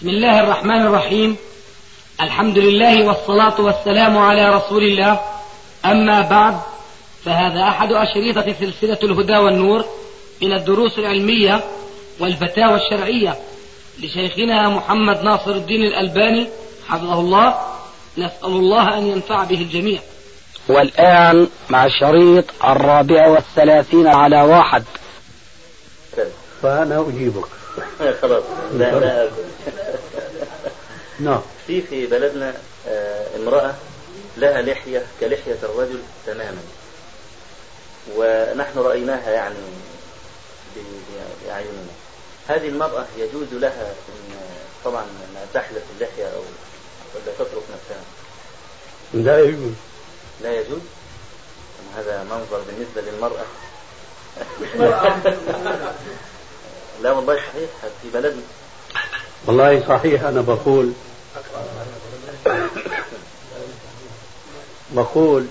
بسم الله الرحمن الرحيم. الحمد لله والصلاة والسلام على رسول الله. أما بعد فهذا أحد أشريطة سلسلة الهدى والنور من الدروس العلمية والفتاوى الشرعية لشيخنا محمد ناصر الدين الألباني حفظه الله. نسأل الله أن ينفع به الجميع. والآن مع الشريط الرابع والثلاثين على واحد. فأنا أجيبك. خلاص. لا لا. نعم. في في بلدنا آه، امرأة لها لحية كلحية الرجل تماما. ونحن رأيناها يعني ب- بأعيننا هذه المرأة يجوز لها إن طبعا أنها تحلق اللحية أو ولا تترك نفسها. لا يجوز. لا يجوز؟ طب هذا منظر بالنسبة للمرأة. لا والله صحيح في بلدنا. والله صحيح أنا بقول بقول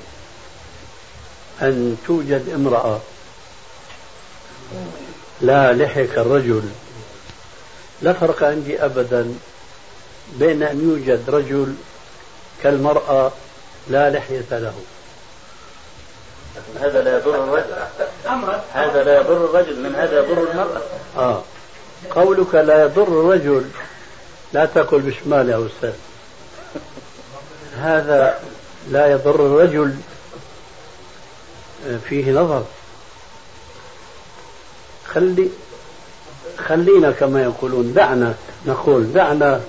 أن توجد امرأة لا لحية كالرجل لا فرق عندي أبدا بين أن يوجد رجل كالمرأة لا لحية له. هذا لا يضر الرجل. هذا لا يضر الرجل من هذا يضر المرأة. آه. قولك لا يضر الرجل لا تقل بشمال يا أستاذ. هذا لا يضر الرجل فيه نظر. خلي خلينا كما يقولون دعنا نقول دعنا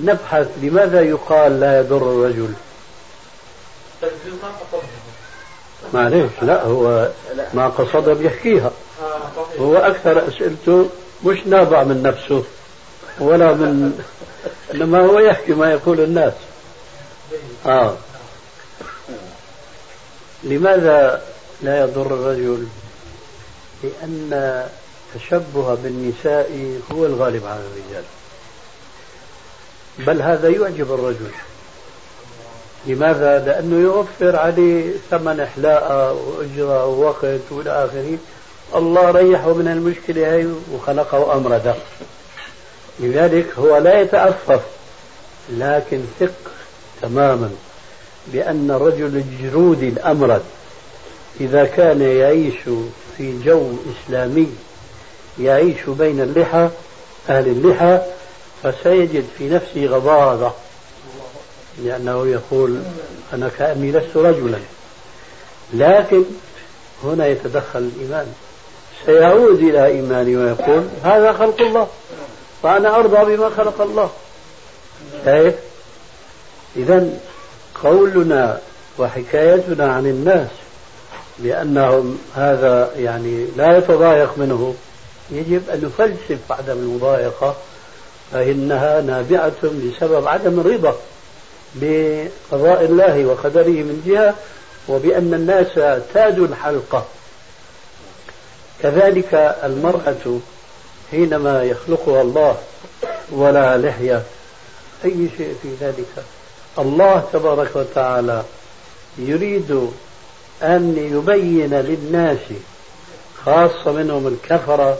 نبحث لماذا يقال لا يضر الرجل. معليش لا هو ما قصد بيحكيها. هو أكثر أسئلته مش نابع من نفسه. ولا من إنما هو يحكي ما يقول الناس. آه. لماذا لا يضر الرجل؟ لأن التشبه بالنساء هو الغالب على الرجال. بل هذا يعجب الرجل. لماذا؟ لأنه يوفر عليه ثمن حلاقة وأجرة ووقت وإلى آخره. الله ريحه من المشكلة هي وخلقه أمرده. لذلك هو لا يتأفف لكن ثق تماما بأن الرجل الجرودي الأمرد إذا كان يعيش في جو إسلامي يعيش بين اللحى أهل اللحى فسيجد في نفسه غضاضة لأنه يقول أنا كأني لست رجلا. لكن هنا يتدخل الإيمان سيعود إلى إيماني ويقول هذا خلق الله. فأنا أرضى بما خلق الله. شايف إذا قولنا وحكايتنا عن الناس بأنهم هذا يعني لا يتضايق منه. يجب أن نفلسف عدم المضايقة فإنها نابعة بسبب عدم الرضا بقضاء الله وقدره من جهة وبأن الناس اعتادوا الحلقة. كذلك المرأة حينما يخلقها الله ولا لحية أي شيء في ذلك؟ الله تبارك وتعالى يريد أن يبين للناس خاصة منهم الكفرة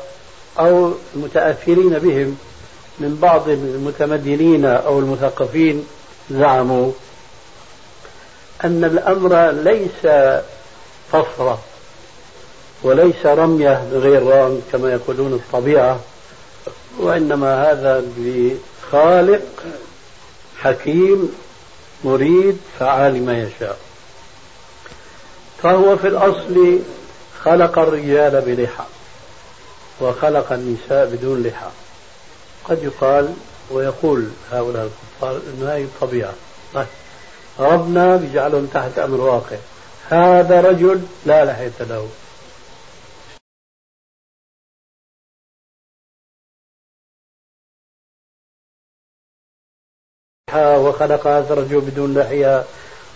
أو المتأثرين بهم من بعض المتمدنين أو المثقفين زعموا أن الأمر ليس طفرة. وليس رمية بغير رام كما يقولون الطبيعة وإنما هذا بخالق حكيم مريد فعال ما يشاء. فهو في الأصل خلق الرجال بلحى وخلق النساء بدون لحى. قد يقال ويقول هؤلاء الكفار أن هذه الطبيعة. طيب. ربنا بيجعلهم تحت أمر واقع. هذا رجل لا لحية له. وخلق هذا الرجل بدون لحية.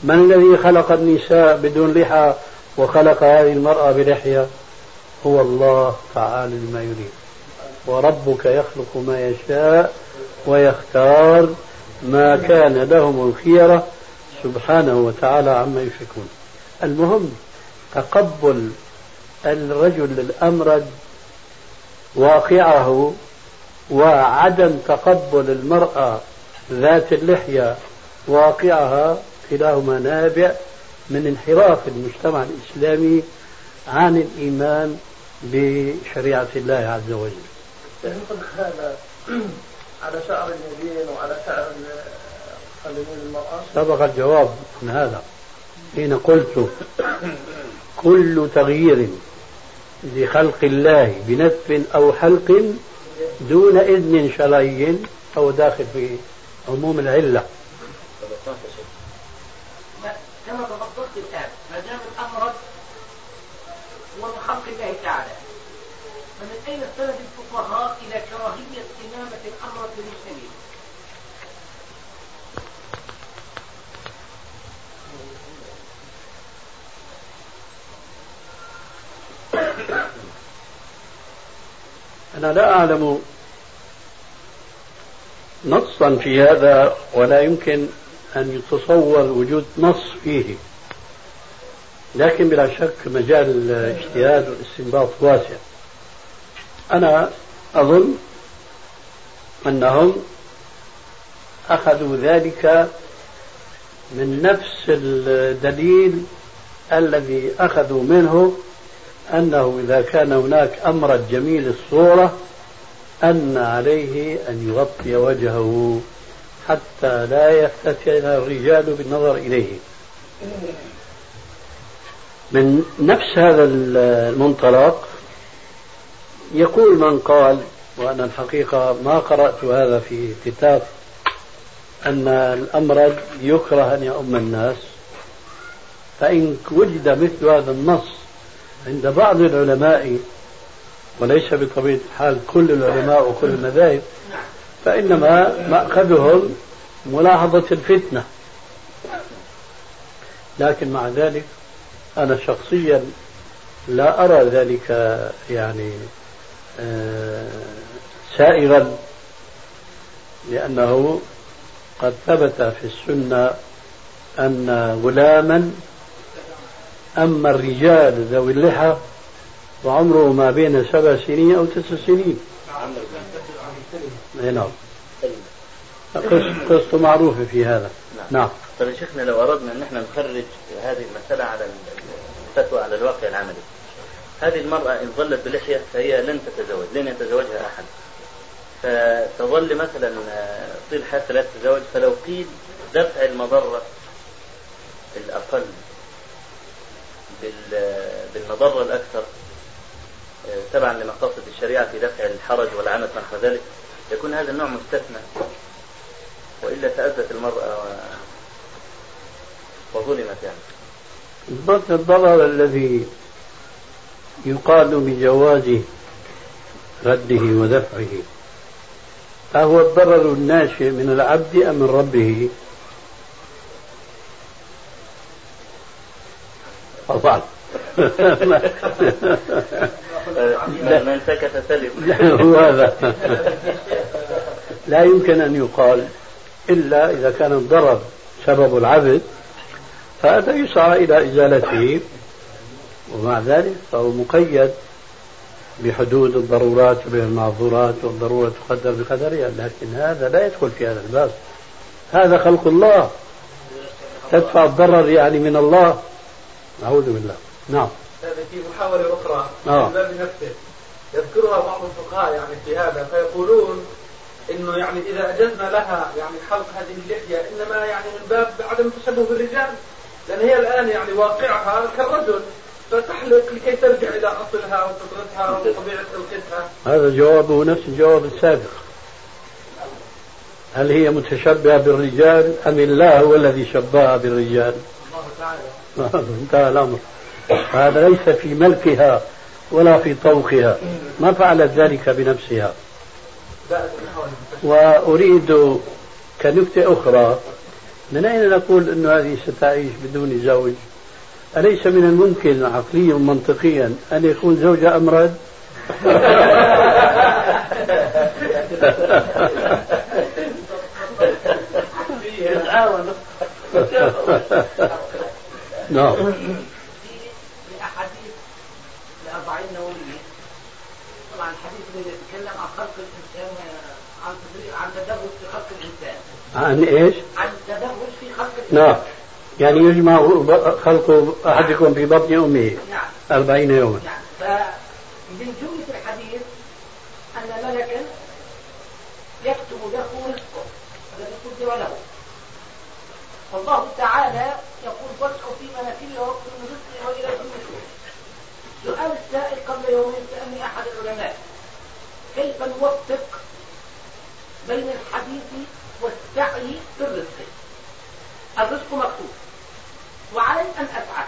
من الذي خلق النساء بدون لحى وخلق هذه المرأة بلحية؟ هو الله فعال لما يريد. وربك يخلق ما يشاء ويختار ما كان لهم الخيرة سبحانه وتعالى عما يشركون. المهم تقبل الرجل الأمرد واقعه وعدم تقبل المرأة ذات اللحية واقعها كلاهما نابع من انحراف المجتمع الإسلامي عن الإيمان بشريعة الله عز وجل. ينطبق هذا على شعر اليدين وعلى شعر المرأة. سبق الجواب عن هذا. حين قلت كل تغيير لخلق الله بنتف أو حلق دون إذن شرعي فهو داخل في عموم العلة كما تفضلت الآن ما دام الأمر هو من خلق الله تعالى فمن أين استند الفقهاء إلى كراهية إمامة الأمر للمسلمين؟ أنا لا أعلم نصا في هذا ولا يمكن أن يتصور وجود نص فيه. لكن بلا شك مجال الاجتهاد والاستنباط واسع. أنا أظن أنهم أخذوا ذلك من نفس الدليل الذي أخذوا منه أنه إذا كان هناك أمر جميل الصورة أن عليه أن يغطي وجهه حتى لا يفتتن الرجال بالنظر إليه. من نفس هذا المنطلق يقول من قال وأنا الحقيقة ما قرأت هذا في كتاب أن الأمرد يكره أن يؤم الناس. فإن وجد مثل هذا النص عند بعض العلماء وليس بطبيعة الحال كل العلماء وكل المذاهب فإنما مأخذهم ملاحظة الفتنة. لكن مع ذلك أنا شخصيا لا أرى ذلك يعني آه، سائغا لأنه قد ثبت في السنة أن غلاما أما الرجال ذوي اللحى وعمره ما بين سبع سنين أو تسع سنين. نعم. قصته معروفة في هذا. نعم, نعم. طيب شيخنا لو أردنا أن إحنا نخرج هذه المسألة على الفتوى على الواقع العملي هذه المرأة إن ظلت بلحية فهي لن تتزوج لن يتزوجها أحد. فتظل مثلا طيل حياتها لا تتزوج فلو قيل دفع المضرة الأقل بالمضرة الأكثر تبعا لمقاصد الشريعة في دفع الحرج والعنت ونحو ذلك يكون هذا النوع مستثنى. وإلا تأذت المرأة وظلمت يعني. الضرر الذي يقال بجواز رده ودفعه. أهو الضرر الناشئ من العبد أم من ربه؟ طبعا من سكت سلم. هو هذا. لا يمكن أن يقال إلا إذا كان الضرر سبب العبد فهذا يسعى إلى إزالته. ومع ذلك فهو مقيد بحدود الضرورات المعذورات والضرورة تقدر بقدرها لكن هذا لا يدخل في هذا الباب. هذا خلق الله. تدفع الضرر يعني من الله. أعوذ بالله. نعم. هذا في محاولة أخرى آه. في الباب نفسه. يذكرها بعض الفقهاء يعني في هذا فيقولون إنه يعني إذا اجزنا لها يعني حلق هذه اللحية إنما يعني من باب عدم التشبه بالرجال لأن هي الآن يعني واقعها كالرجل فتحلق لكي ترجع إلى أصلها وفطرتها وطبيعة خلقتها. هذا جوابه نفس الجواب السابق. هل هي متشبهة بالرجال أم الله هو الذي شبهها بالرجال؟ الله تعالى. انتهى الأمر. هذا ليس في ملكها ولا في طوقها. ما فعلت ذلك بنفسها. وأريد كنكتة أخرى. من أين نقول أن هذه ستعيش بدون زوج؟ أليس من الممكن عقليا منطقيا أن يكون زوجها أمرد نعم الأحاديث الأربعين نووية طبعا الحديث يتكلم عن خلق الانسان عن عن تدرج في خلق الانسان عن إيش؟ عن تدرج في خلق نعم. يعني يجمع خلق أحدكم في بطن أمه نعم. أربعين يوما. نعم. فمن جملة الحديث أن ملكا يكتب له رزقه الذي قدر له. والله تعالى يقول فاسعوا في مناكبه واكتب من رزقه وإلى النشور سؤال السائل قبل يومين سألني أحد العلماء. كيف نوفق بين الحديث والسعي في الرزق. الرزق مكتوب. وعلي أن أسعى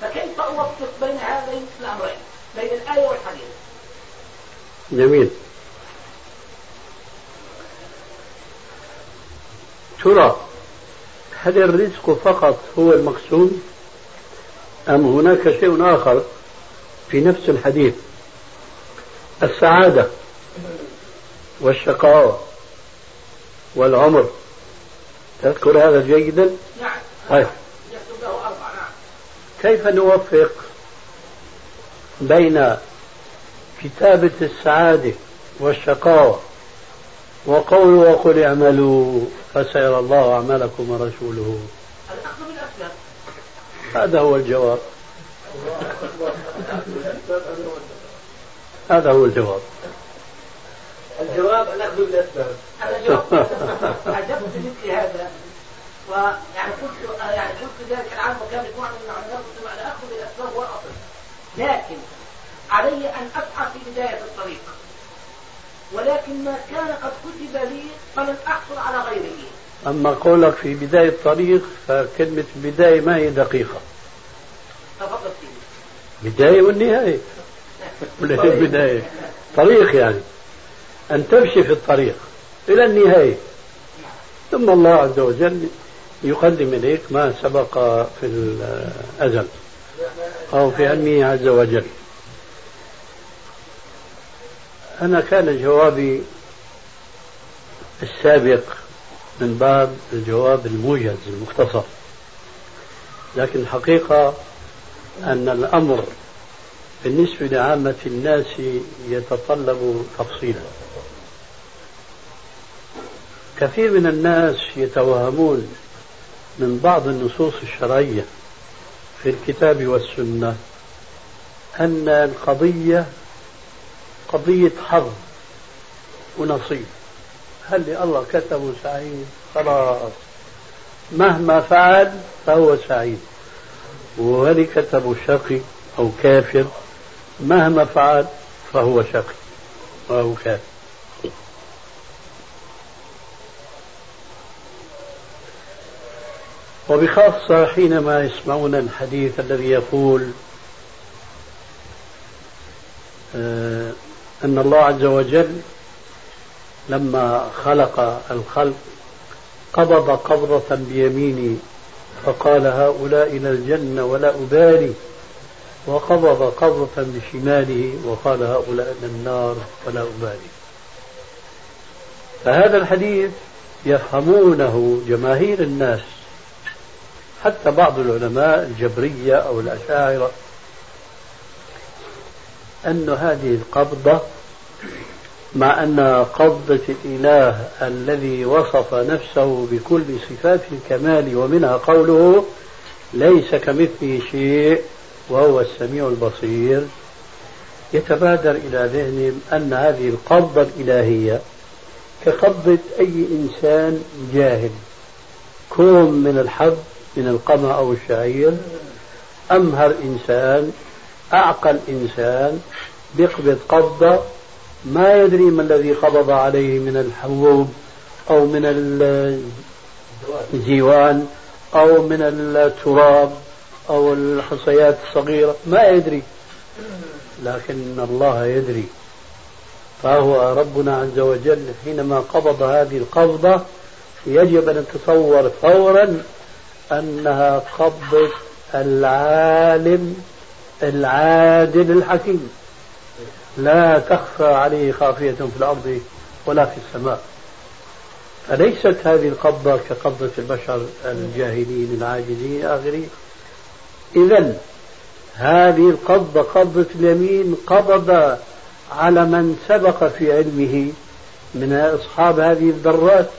فكيف أوفق بين هذين الأمرين؟ بين الآية والحديث؟ جميل. ترى هل الرزق فقط هو المقصود؟ أم هناك شيء آخر في نفس الحديث؟ السعادة والشقاوة والعمر. تذكر هذا جيدا؟ نعم. طيب. يكتب له أربعة نعم. كيف نوفق بين كتابة السعادة والشقاوة وقوله وقل اعملوا فسيرى الله أعمالكم ورسوله؟ الأخذ بالأسباب هذا هو الجواب. هذا هو الجواب. الجواب الأخذ بالأسباب أنا جاوبت أجبت مثل هذا. ويعني قلت يعني قلت ذلك العام وكان مجموعة من العلماء قلت على أخذ بالأسباب هو الأصل لكن علي أن أسعى في بداية الطريق. ولكن ما كان قد كتب لي فلن أحصل على غيره. أما قولك في بداية الطريق فكلمة البداية ما هي دقيقة؟ تفضل. فيه بداية والنهاية. ولا هي البداية طريق يعني. أن تمشي في الطريق. إلى النهاية. ثم الله عز وجل يقدم إليك ما سبق في الأزل أو في علمه عز وجل. أنا كان جوابي السابق من باب الجواب الموجز المختصر. لكن الحقيقة أن الأمر بالنسبة لعامة الناس يتطلب تفصيلا. كثير من الناس يتوهمون من بعض النصوص الشرعية في الكتاب والسنة أن القضية قضية حظ ونصيب. هل الله كتبه سعيد؟ خلاص. مهما فعل فهو سعيد. وهل كتبه شقي أو كافر؟ مهما فعل فهو شقي. أو كافر. وبخاصة حينما يسمعون الحديث الذي يقول آه، أن الله عز وجل لما خلق الخلق قبض قبضة بيمينه فقال هؤلاء إلى الجنة ولا أبالي وقبض قبضة بشماله وقال هؤلاء إلى النار ولا أبالي. فهذا الحديث يفهمونه جماهير الناس. حتى بعض العلماء الجبرية أو الأشاعرة أن هذه القبضة مع أن قبضة الإله الذي وصف نفسه بكل صفات الكمال ومنها قوله ليس كمثله شيء وهو السميع البصير يتبادر إلى ذهنهم أن هذه القبضة الإلهية كقبضة أي إنسان جاهل كوم من الحب من القمع أو الشعير أمهر إنسان أعقل إنسان بيقبض قبضة ما يدري ما الذي قبض عليه من الحبوب أو من الجيوان أو من التراب أو الحصيات الصغيرة ما يدري. لكن الله يدري. فهو ربنا عز وجل حينما قبض هذه القبضة يجب أن نتصور فورا أنها قبضة العالم العادل الحكيم. لا تخفى عليه خافية في الأرض ولا في السماء. فليست هذه القبضة كقبضة البشر الجاهلين العاجزين آخرين إذا هذه القبضة قبضة اليمين قبض على من سبق في علمه من أصحاب هذه الذرات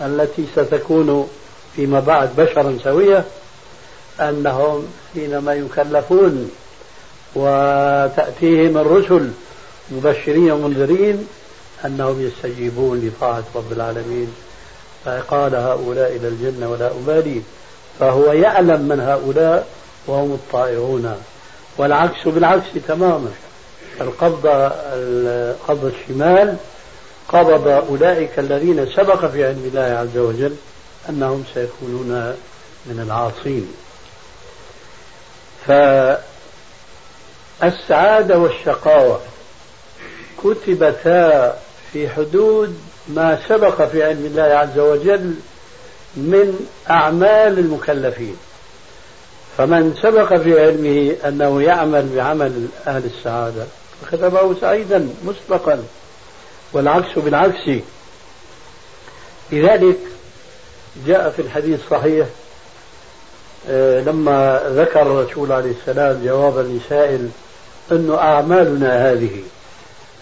التي ستكون فيما بعد بشرا سوية أنهم حينما يكلفون وتأتيهم الرسل مبشرين ومنذرين أنهم يستجيبون لطاعة رب العالمين فقال هؤلاء إلى الجنة ولا أبالي فهو يعلم من هؤلاء وهم الطائعون والعكس بالعكس تماما. القبضة قبض الشمال قبض أولئك الذين سبق في علم الله عز وجل أنهم سيكونون من العاصين. فالسعادة والشقاوة كتبتا في حدود ما سبق في علم الله عز وجل من أعمال المكلفين. فمن سبق في علمه أنه يعمل بعمل أهل السعادة فكتبه سعيدا مسبقا والعكس بالعكس. لذلك جاء في الحديث الصحيح آه، لما ذكر الرسول عليه السلام جوابا لسائل أن أعمالنا هذه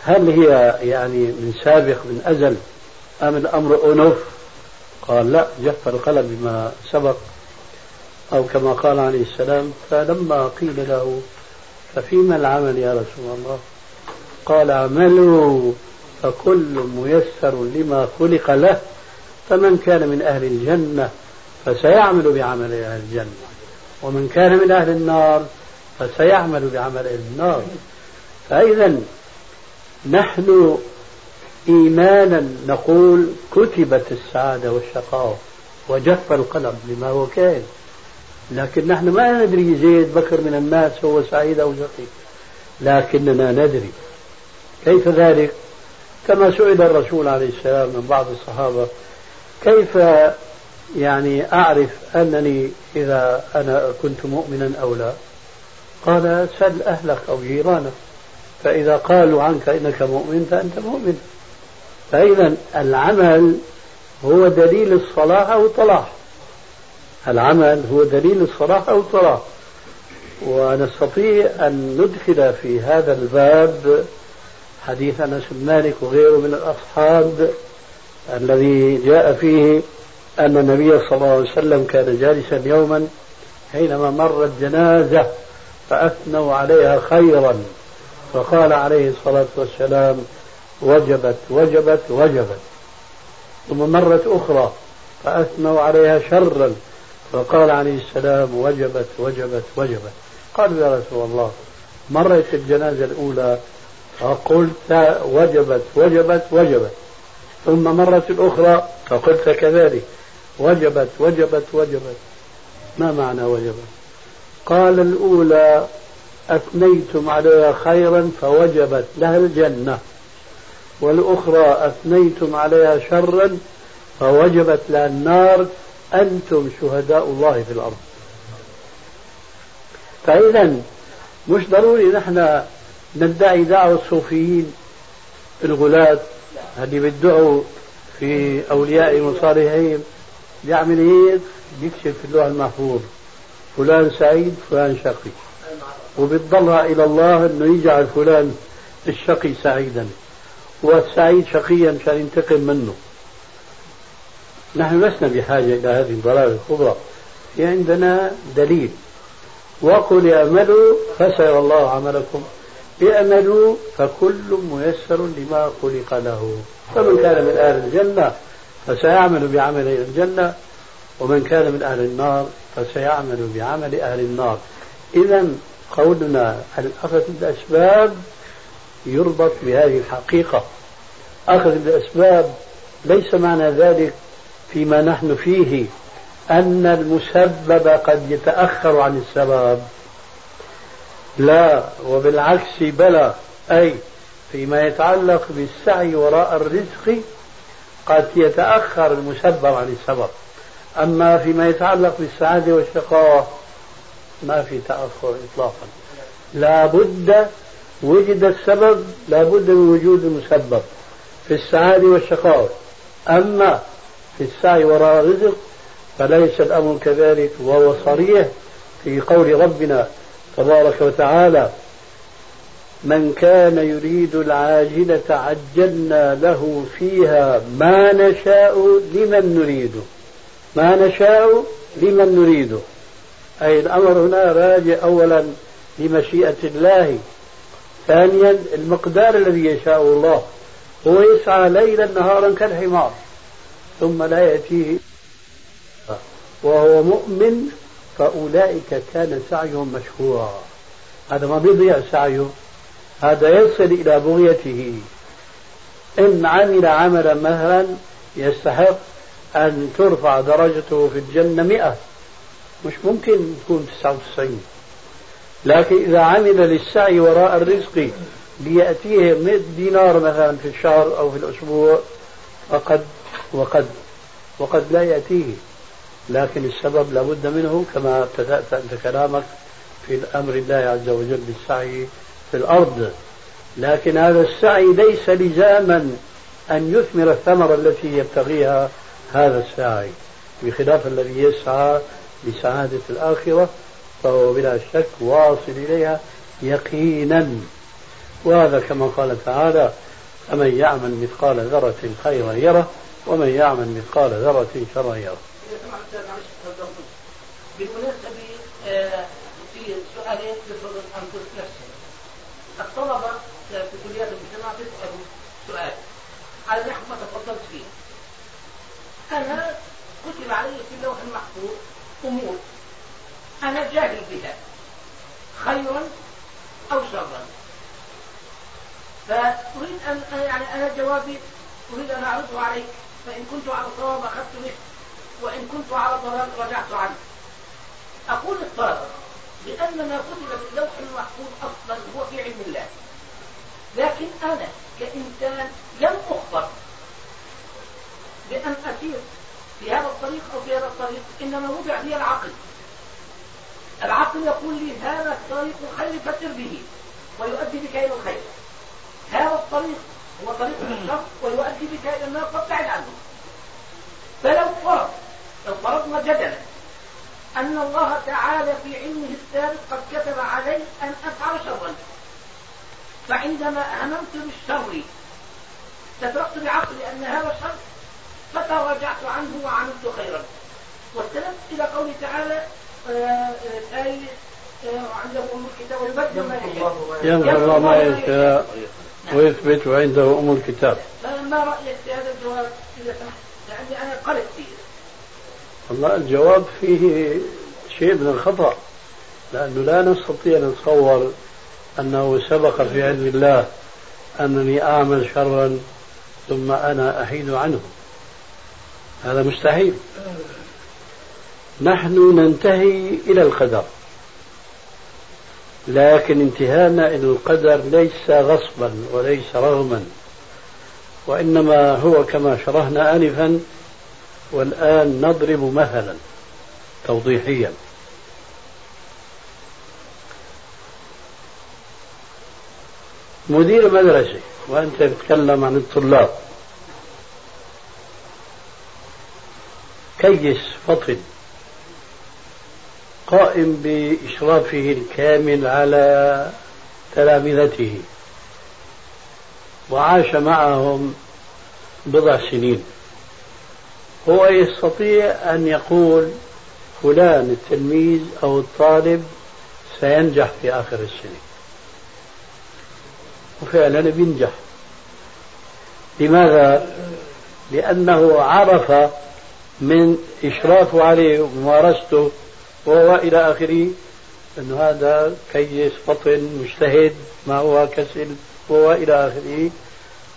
هل هي يعني من سابق من أزل أم الأمر أنف قال لا جف القلم بما سبق أو كما قال عليه السلام فلما قيل له ففيما العمل يا رسول الله؟ قال اعملوا فكل ميسر لما خلق له. فمن كان من أهل الجنة فسيعمل بعمل أهل الجنة ومن كان من أهل النار فسيعمل بعمل أهل النار. فإذا نحن إيمانا نقول كتبت السعادة والشقاوة وجف القلم لما هو كائن لكن نحن ما ندري زيد بكر من الناس هو سعيد أو شقي لكننا ندري كيف ذلك. كما سئل الرسول عليه السلام من بعض الصحابة كيف يعني أعرف أنني إذا أنا كنت مؤمنا أو لا؟ قال سل أهلك أو جيرانك. فإذا قالوا عنك إنك مؤمن فأنت مؤمن. فإذا العمل هو دليل الصلاح أو الطلاح. العمل هو دليل الصلاح أو الطلاح. ونستطيع أن ندخل في هذا الباب حديث أنس بن مالك وغيره من الأصحاب الذي جاء فيه أن النبي صلى الله عليه وسلم كان جالسا يوما حينما مرت جنازة فأثنوا عليها خيرا. فقال عليه الصلاة والسلام وجبت وجبت وجبت. ثم مرت أخرى فأثنوا عليها شرا. فقال عليه السلام وجبت وجبت وجبت. قالوا يا رسول الله مرت الجنازة الأولى فقلت وجبت وجبت وجبت. ثم مرت الأخرى فقلت كذلك. وجبت وجبت وجبت. ما معنى وجبت؟ قال الأولى أثنيتم عليها خيرا فوجبت لها الجنة. والأخرى أثنيتم عليها شرا فوجبت لها النار. أنتم شهداء الله في الأرض. فإذا مش ضروري نحن ندعي دعوة الصوفيين الغلاة. اللي بيدعوا في أولياء وصالحين بيعمل هيك بيكشف في اللوح المحفوظ. فلان سعيد فلان شقي. وبتضلها إلى الله أنه يجعل فلان الشقي سعيدا. والسعيد شقيا مشان ينتقم منه. نحن لسنا بحاجة إلى هذه الضلال الكبرى. في عندنا دليل. وقل اعملوا فسيرى الله عملكم. اعملوا فكل ميسر لما خلق له. فمن كان من أهل الجنة فسيعمل بعمل أهل الجنة ومن كان من أهل النار فسيعمل بعمل أهل النار. إذا قولنا الأخذ بالأسباب يربط بهذه الحقيقة. أخذ بالأسباب ليس معنى ذلك فيما نحن فيه أن المسبب قد يتأخر عن السبب. لا وبالعكس بلى. أي فيما يتعلق بالسعي وراء الرزق قد يتأخر المسبب عن السبب. أما فيما يتعلق بالسعادة والشقاوة ما في تأخر إطلاقا. لا بد وجد السبب لا بد من وجود المسبب في السعادة والشقاوة أما في السعي وراء الرزق فليس الأمر كذلك وهو صريح في قول ربنا تبارك وتعالى من كان يريد العاجلة عجلنا له فيها ما نشاء لمن نريد. ما نشاء لمن نريد. أي الأمر هنا راجع أولا لمشيئة الله. ثانيا المقدار الذي يشاء الله. هو يسعى ليلا نهارا كالحمار ثم لا يأتيه. وهو مؤمن فأولئك كان سعيهم مشكورا. هذا ما بيضيع سعيه. هذا يصل إلى بغيته. إن عمل عملا مثلا يستحق أن ترفع درجته في الجنة مئة. مش ممكن تكون تسعة وتسعين. لكن إذا عمل للسعي وراء الرزق ليأتيه 100 دينار مثلا في الشهر أو في الأسبوع فقد وقد وقد لا يأتيه. لكن السبب لابد منه كما ابتدأت أنت كلامك في الأمر الله عز وجل بالسعي في الأرض. لكن هذا السعي ليس لزاما أن يثمر الثمرة التي يبتغيها هذا الساعي بخلاف الذي يسعى لسعادة الآخرة فهو بلا شك واصل إليها يقينا. وهذا كما قال تعالى فمن يعمل مثقال ذرة خيرا يره ومن يعمل مثقال ذرة شرا يره. بالمناسبة آه، في سؤالين بفضل أنفس نفسه الطلبة في كليات المجتمع بيسألوا سؤال. على نحو ما تفضلت فيه. أنا كتب علي في اللوح المحفوظ أمور. أنا جاهل بها. خيرا أو شرا. فأريد أن يعني أنا جوابي أريد أن أعرضه عليك. فإن كنت على صواب أخذت به وإن كنت على ضلال رجعت عنه. أقول الطلبة بأن ما كتب في اللوح المحفوظ أصلا هو في علم الله. لكن أنا كإنسان لم أخبر بأن أسير في هذا الطريق أو في هذا الطريق إنما وضع لي العقل. العقل يقول لي هذا الطريق الخير فسر به ويؤدي بك إلى الخير. هذا الطريق هو طريق الشر ويؤدي بك إلى النار فابتعد عنه. فلو فرض لو فرضنا جدلا أن الله تعالى في علمه السابق قد كتب علي أن أفعل شرا. فعندما هممت بالشر استدركت بعقلي أن هذا الشر فتراجعت عنه وعملت خيرا. واستندت إلى قوله تعالى آي عنده أم الكتاب ويبدل ما يشاء. ينظر ما يشاء ويثبت عنده أم الكتاب. ما رأيك في هذا الجواب إذا سمحت؟ لأني أنا قلت فيه. والله الجواب فيه شيء من الخطأ لأنه لا نستطيع أن نتصور أنه سبق في علم الله أنني أعمل شرا ثم أنا أحيد عنه. هذا مستحيل. نحن ننتهي إلى القدر لكن انتهانا إلى القدر ليس غصبا وليس رغما وإنما هو كما شرحنا آنفا والآن نضرب مثلا توضيحيا. مدير مدرسة وأنت تتكلم عن الطلاب. كيس فطن قائم بإشرافه الكامل على تلامذته وعاش معهم بضع سنين. هو يستطيع أن يقول فلان التلميذ أو الطالب سينجح في آخر السنة. وفعلا بينجح. لماذا؟ لأنه عرف من إشرافه عليه وممارسته وهو إلى آخره أن هذا كيس فطن مجتهد ما هو كسل وهو إلى آخره.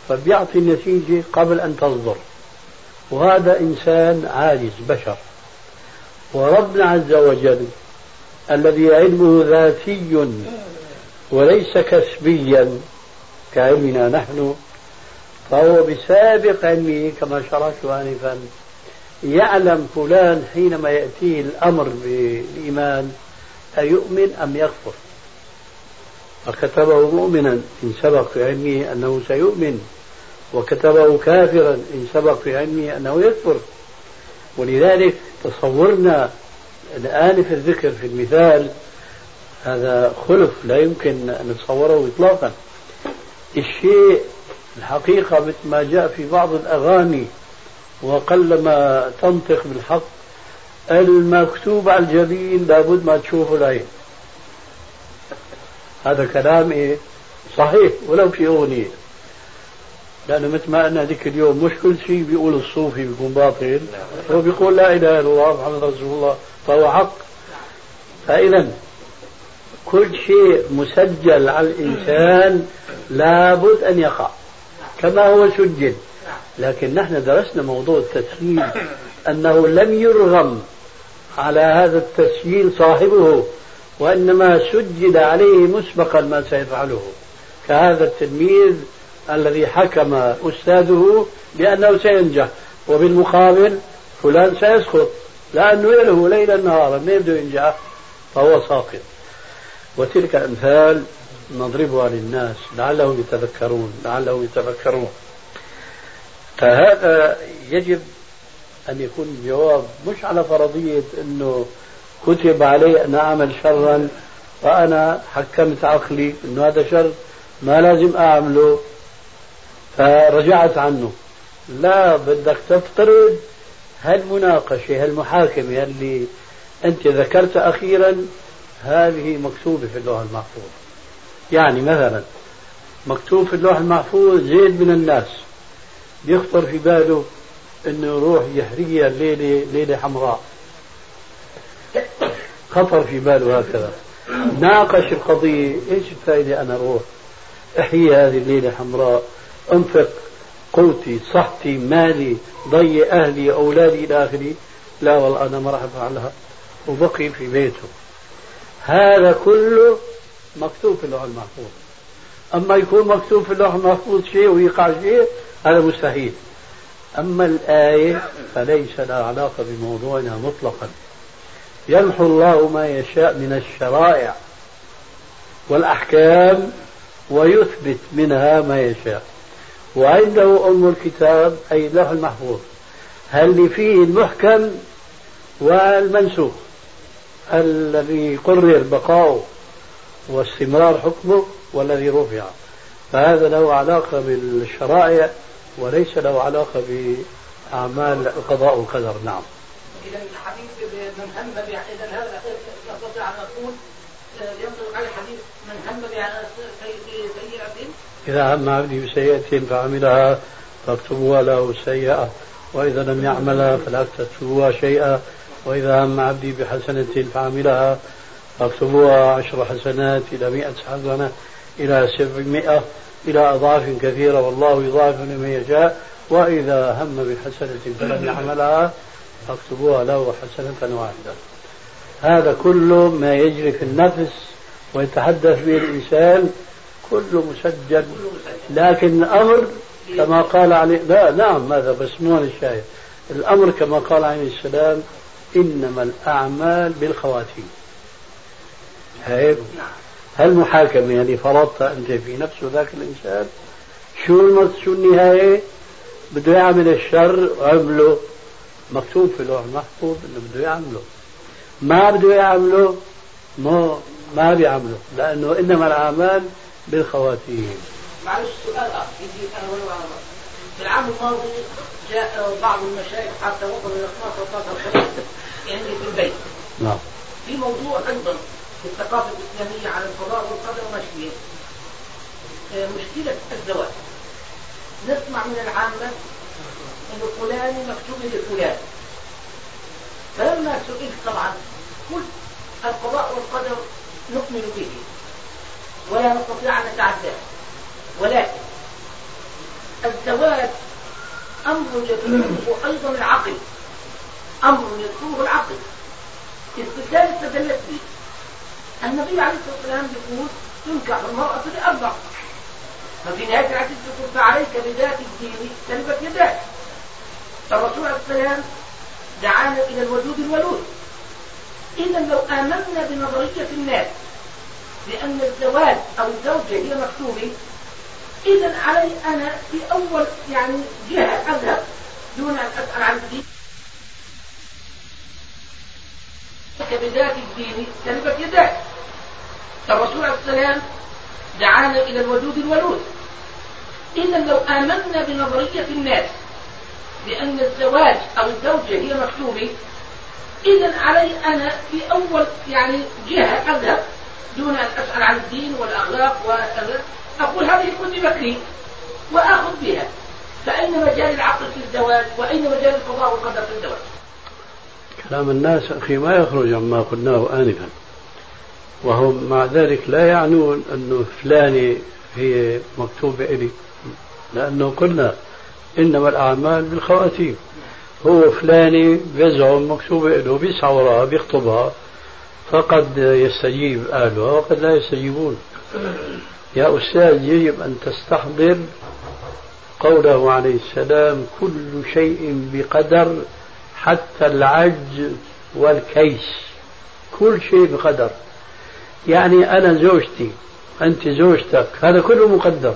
فبيعطي النتيجة قبل أن تصدر. وهذا إنسان عاجز بشر. وربنا عز وجل الذي علمه ذاتي وليس كسبيا كعلمنا نحن فهو بسابق علمه كما شرحت آنفا يعلم فلان حينما يأتيه الأمر بالإيمان أيؤمن أم يكفر؟ فكتبه مؤمنا إن سبق في علمه أنه سيؤمن. وكتبه كافرا إن سبق في علمه أنه يكفر. ولذلك تصورنا الآن في الذكر في المثال هذا خلف لا يمكن أن نتصوره إطلاقا. الشيء الحقيقة مثل ما جاء في بعض الأغاني وقلما تنطق بالحق المكتوب على الجبين لابد ما تشوفه العين هذا كلام إيه؟ صحيح ولو في أغنية. لأنه مثل ما قلنا ذيك اليوم مش كل شيء بيقول الصوفي بيكون باطل. هو بيقول لا إله إلا الله محمد رسول الله فهو حق. فإذا كل شيء مسجل على الإنسان لابد أن يقع كما هو سجل. لكن نحن درسنا موضوع التسجيل أنه لم يرغم على هذا التسجيل صاحبه وإنما سجل عليه مسبقا ما سيفعله. كهذا التلميذ الذي حكم أستاذه بأنه سينجح وبالمقابل فلان سيسقط لأنه يله ليلا نهارا ما يبدو ينجح فهو ساقط. وتلك أمثال نضربها للناس لعلهم يتذكرون لعلهم يتفكرون. فهذا يجب أن يكون الجواب مش على فرضية أنه كتب علي أن أعمل شرا وأنا حكمت عقلي أنه هذا شر ما لازم أعمله. فرجعت عنه. لا بدك تفترض هالمناقشة هالمحاكمة اللي أنت ذكرت أخيرا هذه مكتوبة في اللوح المحفوظ. يعني مثلا مكتوب في اللوح المحفوظ زيد من الناس. بيخطر في باله إنه يروح يحرقها ليلة ليلة حمراء. خطر في باله هكذا. ناقش القضية إيش الفائدة أنا أروح أحيي هذه الليلة حمراء؟ أنفق قوتي صحتي مالي ضي أهلي أولادي إلى آخره. لا والله أنا ما راح افعلها وبقي في بيته. هذا كله مكتوب في اللوح المحفوظ. أما يكون مكتوب في اللوح المحفوظ شيء ويقع شيء هذا مستحيل. أما الآية فليس لها علاقة بموضوعنا مطلقا. يمحو الله ما يشاء من الشرائع والأحكام ويثبت منها ما يشاء. وعنده أم الكتاب أي اللوح المحفوظ. اللي فيه المحكم والمنسوخ الذي قرر بقاؤه واستمرار حكمه والذي رفع. فهذا له علاقة بالشرائع وليس له علاقة بأعمال القضاء والقدر. نعم. إذا الحديث من هم إذا هذا نستطيع أن نقول ينطبق على الحديث من هم بسيئة إذا هم عبدي بسيئة فعملها فاكتبوها له سيئة. وإذا لم يعملها فلا تكتبوها شيئا. وإذا هم عبدي بحسنة فعملها فاكتبوها عشر حسنات إلى مئة حسنة إلى سبعمائة إلى أضعاف كثيرة. والله يضاعف لمن يشاء. وإذا هم بحسنة فلم يعملها فاكتبوها له حسنة واحدة. هذا كله ما يجري في النفس ويتحدث به الإنسان كله مسجل لكن الأمر كما قال عليه لا نعم ماذا بس مو الشاهد الأمر كما قال عليه السلام إنما الأعمال بالخواتيم. هيك هالمحاكمة يعني فرضتها أنت في نفسه ذاك الإنسان؟ شو شو النهاية؟ بده يعمل الشر عمله مكتوب في اللوح المحفوظ إنه بده يعمله. ما بده يعمله ما ما بيعمله. لأنه إنما الأعمال بالخواتيم. معلش سؤال اخ يجي أنا ولو في العام الماضي جاء بعض المشايخ حتى وصلوا إلى 12 13 يعني في البيت. نعم. في موضوع أيضا في الثقافة الإسلامية على القضاء والقدر وما شبه آه، مشكلة الزواج. نسمع من العامة أن فلان مكتوب لفلان. فلما سئلت طبعا قلت القضاء والقدر نؤمن به. ولا نستطيع أن نتعداه ولكن الزواج أمر يدخله أيضا العقل. أمر يدخله العقل. استدلال استدلت به النبي عليه الصلاة والسلام يقول تنكح المرأة لأربع. ففي نهاية الحديث يقول فعليك بذات الدين تلبت يداك. الرسول عليه السلام دعانا إلى الوجود الولود. إذا لو آمنا بنظرية الناس بأن الزواج أو الزوجة هي مكتوبة. إذا علي أنا في أول يعني جهة أذهب دون أن أسأل عن الدين. بذات الدين تلبت يداك. الرسول عليه السلام دعانا إلى الوجود الولود إذا لو آمنا بنظرية الناس بأن الزواج أو الزوجة هي مكتوبة إذا علي أنا في أول يعني جهة أذهب دون أن أسأل عن الدين والأخلاق وكذا أقول هذه كنت بكري وآخذ بها. فأين مجال العقل في الزواج؟ وأين مجال القضاء والقدر في الزواج؟ كلام الناس أخي ما يخرج عما قلناه آنفا. وهم مع ذلك لا يعنون أنه فلانة هي مكتوبة إلي لأنه قلنا إنما الأعمال بالخواتيم. هو فلاني بيزعم مكتوبة له بيسعى وراها بيخطبها فقد يستجيب أهلها وقد لا يستجيبون. يا أستاذ يجب أن تستحضر قوله عليه السلام كل شيء بقدر حتى العج والكيس. كل شيء بقدر. يعني أنا زوجتي أنت زوجتك هذا كله مقدر.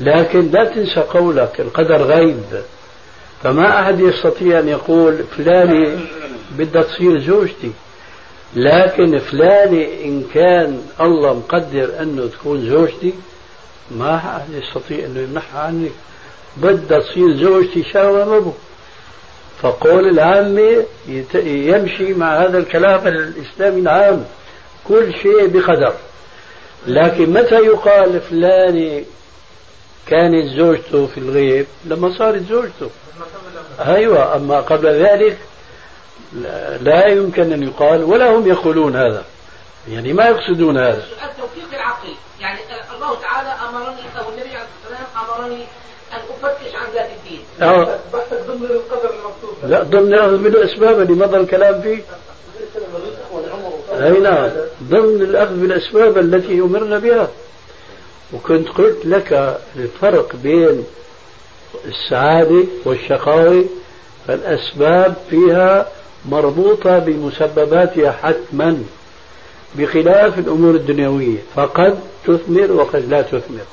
لكن لا تنسى قولك القدر غيب. فما أحد يستطيع أن يقول فلانة بدها تصير زوجتي. لكن فلانة إن كان الله مقدر أنه تكون زوجتي ما أحد يستطيع أنه يمنحها عني. بدها تصير زوجتي شاوى مبو فقول العامة يمشي مع هذا الكلام الإسلامي العام. كل شيء بقدر. لكن متى يقال فلانة كانت زوجته في الغيب؟ لما صارت زوجته. أيوة أما قبل ذلك لا يمكن أن يقال ولا هم يقولون هذا. يعني ما يقصدون هذا. التوفيق العقلي. يعني الله تعالى أمرني أو النبي عليه الصلاة والسلام أمرني أن أفتش عن ذات الدين. أه. بحثك ضمن القدر المكتوب لا ضمن الأخذ بالأسباب اللي مضى الكلام فيه. أي نعم. ضمن الأخذ بالأسباب التي أمرنا بها. وكنت قلت لك الفرق بين السعادة والشقاوة. فالأسباب فيها مربوطة بمسبباتها حتما بخلاف الأمور الدنيوية. فقد تثمر وقد لا تثمر.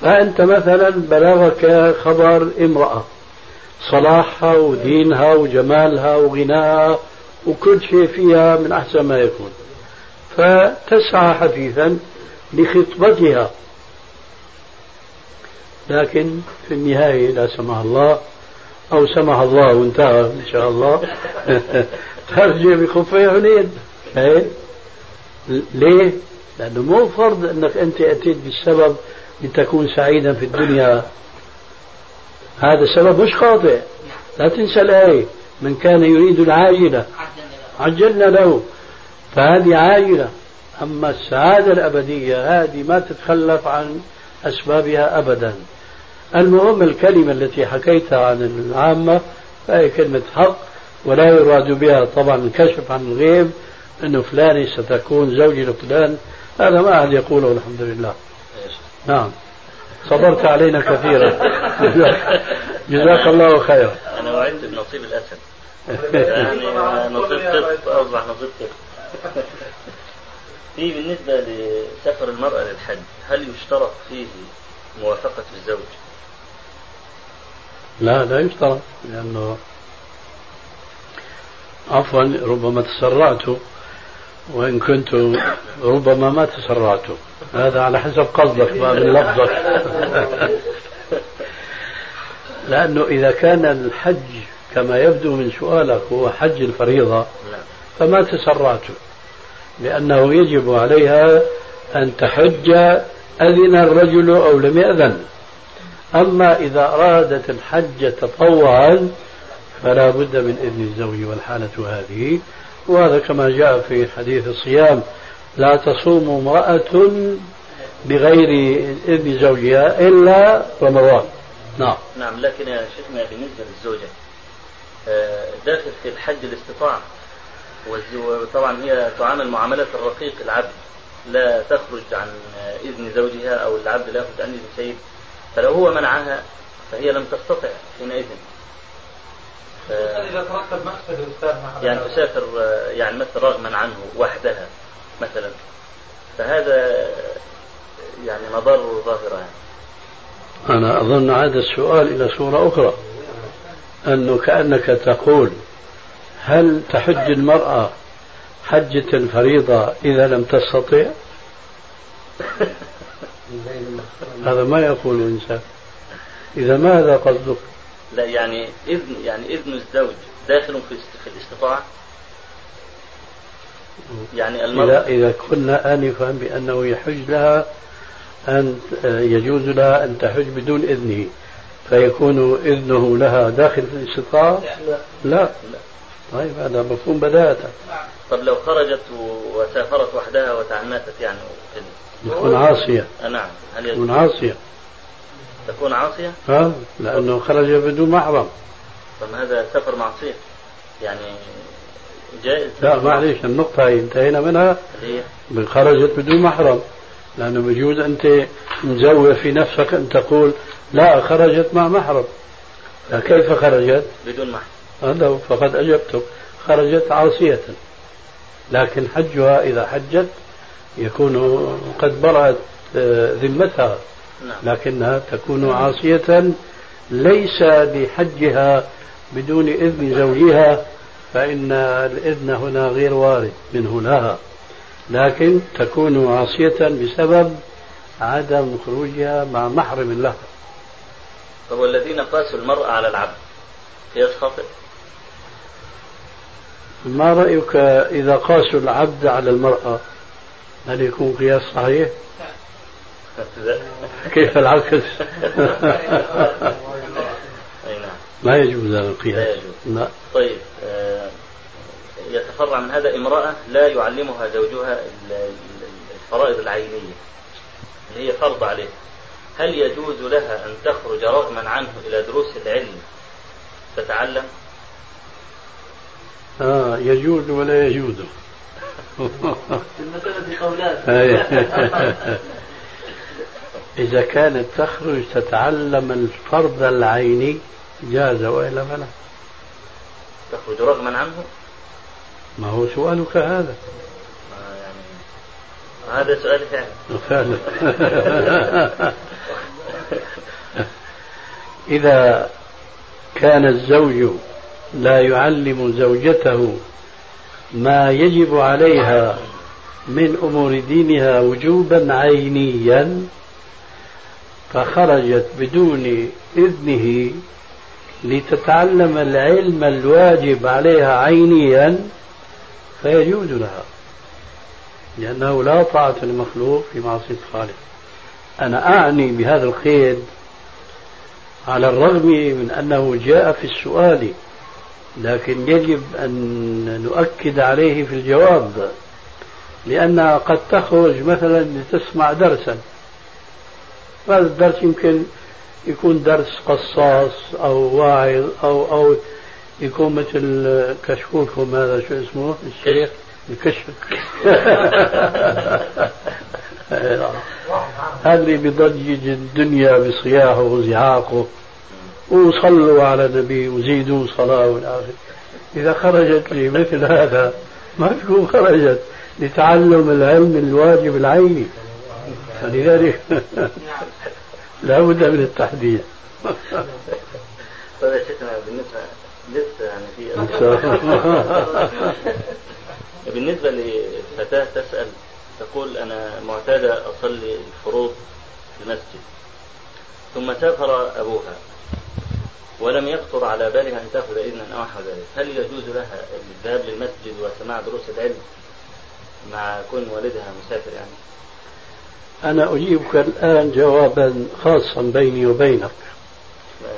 فأنت مثلا بلغك خبر امرأة صلاحها ودينها وجمالها وغناها وكل شيء فيها من أحسن ما يكون. فتسعى حثيثا لخطبتها. لكن في النهاية لا سمح الله أو سمح الله وانتهى إن شاء الله. ترجع بخفي عنين ليه؟ لأنه مو فرض أنك أنت أتيت بالسبب لتكون سعيدا في الدنيا. هذا السبب مش خاطئ. لا تنسى الآية. من كان يريد العاجلة عجلنا له. فهذه عاجلة. أما السعادة الأبدية هذه ما تتخلف عن أسبابها أبدا. المهم الكلمة التي حكيتها عن العامة فهي كلمة حق ولا يراد بها طبعا الكشف عن الغيب أنه فلانة ستكون زوجي لفلان. هذا ما أحد يقوله الحمد لله. نعم. صبرت علينا كثيرا. جزاك الله خيرا. أنا وعدت بنصيب الأسد. يعني نصيب قط أصبح نصيب قط في بالنسبة لسفر المرأة للحج هل يشترط فيه موافقة الزوج؟ لا لا يشترط لأنه عفوا ربما تسرعت وإن كنت ربما ما تسرعت هذا على حسب قصدك ما من لفظك. لأنه إذا كان الحج كما يبدو من سؤالك هو حج الفريضة فما تسرعت لأنه يجب عليها أن تحج أذن الرجل أو لم يأذن. أما إذا أرادت الحج تطوعا فلا بد من إذن الزوج والحالة هذه. وهذا كما جاء في حديث الصيام لا تصوم امرأة بغير إذن زوجها إلا رمضان. نعم. نعم لكن يا شيخنا بالنسبة للزوجة آه، داخل في الحج الاستطاعة وطبعا هي تعامل معاملة الرقيق العبد لا تخرج عن إذن زوجها أو العبد لا يخرج عن إذن سيد فلو هو منعها فهي لم تستطع حينئذ. ف... إذا ترتب مقصد الأستاذ يعني تسافر يعني مثل رغما عنه وحدها مثلا. فهذا يعني مضار ظاهرة يعني. أنا أظن هذا السؤال إلى صورة أخرى. أنه كأنك تقول هل تحج المرأة حجة الفريضة إذا لم تستطع؟ هذا ما يقول إنسان إذا ماذا قصدك؟ لا يعني إذن يعني إذن الزوج داخل في في الاستطاعة؟ يعني المرأة إذا إذا كنا آنفا بأنه يحج لها أن يجوز لها أن تحج بدون إذنه. فيكون إذنه لها داخل في الاستطاعة؟ لا. لا. طيب هذا مفهوم بداهة طب لو خرجت وسافرت وحدها وتعنتت يعني تكون عاصية. نعم. هل تكون عاصية. تكون عاصية؟ ها؟ لأنه خرج بدون محرم. طب هذا سفر معصية. يعني جائز لا معليش النقطة هي انتهينا منها. هي؟ خرجت بدون محرم. لأنه بجوز أنت مزور في نفسك أن تقول لا خرجت مع محرم. كيف خرجت؟ بدون محرم. هذا فقد أجبتك. خرجت عاصية. لكن حجها إذا حجت يكون قد برأت آه، ذمتها نعم. لكنها تكون عاصية ليس لحجها بدون إذن زوجها فإن الإذن هنا غير وارد منه لها لكن تكون عاصية بسبب عدم خروجها مع محرم لها طب والذين قاسوا المرأة على العبد قياس خاطئ ما رأيك إذا قاسوا العبد على المرأة؟ هل يكون قياس صحيح؟ كيف العكس؟ نعم. ما يجوز هذا القياس لا طيب آه، يتفرع من هذا امرأة لا يعلمها زوجها الفرائض العينية اللي هي فرض عليه هل يجوز لها أن تخرج رغما عنه إلى دروس العلم تتعلم؟ آه يجوز ولا يجوز المسألة إذا كانت تخرج تتعلم الفرض العيني جاز وإلا فلا. تخرج رغما عنه؟ ما هو سؤالك هذا. آه يعني هذا سؤال فعلا. إذا كان الزوج لا يعلم زوجته ما يجب عليها من أمور دينها وجوبا عينيا فخرجت بدون إذنه لتتعلم العلم الواجب عليها عينيا فيجوز لها لأنه لا طاعة لمخلوق في معصية الخالق. أنا أعني بهذا القيد على الرغم من أنه جاء في السؤال لكن يجب أن نؤكد عليه في الجواب لأنها قد تخرج مثلا لتسمع درسا. هذا الدرس يمكن يكون درس قصاص أو واعظ أو أو يكون مثل كشكولكم هذا شو اسمه؟ الشيخ الكشف هذا اللي بيضجج الدنيا بصياحه وزعاقه. وصلوا على النبي وزيدوا صلاة والآخر إذا خرجت لي مثل هذا ما تكون خرجت؟ لتعلم العلم الواجب العيني فلذلك لا بد من التحديد طيب شيخنا بالنسبة لسه يعني في بالنسبة لفتاة تسأل تقول أنا معتادة أصلي الفروض في المسجد ثم سافر أبوها. ولم يخطر على بالها أن تأخذ إذنا أو نحو ذلك. هل يجوز لها الذهاب للمسجد وسماع دروس العلم مع كون والدها مسافر يعني؟ أنا أجيبك الآن جوابا خاصا بيني وبينك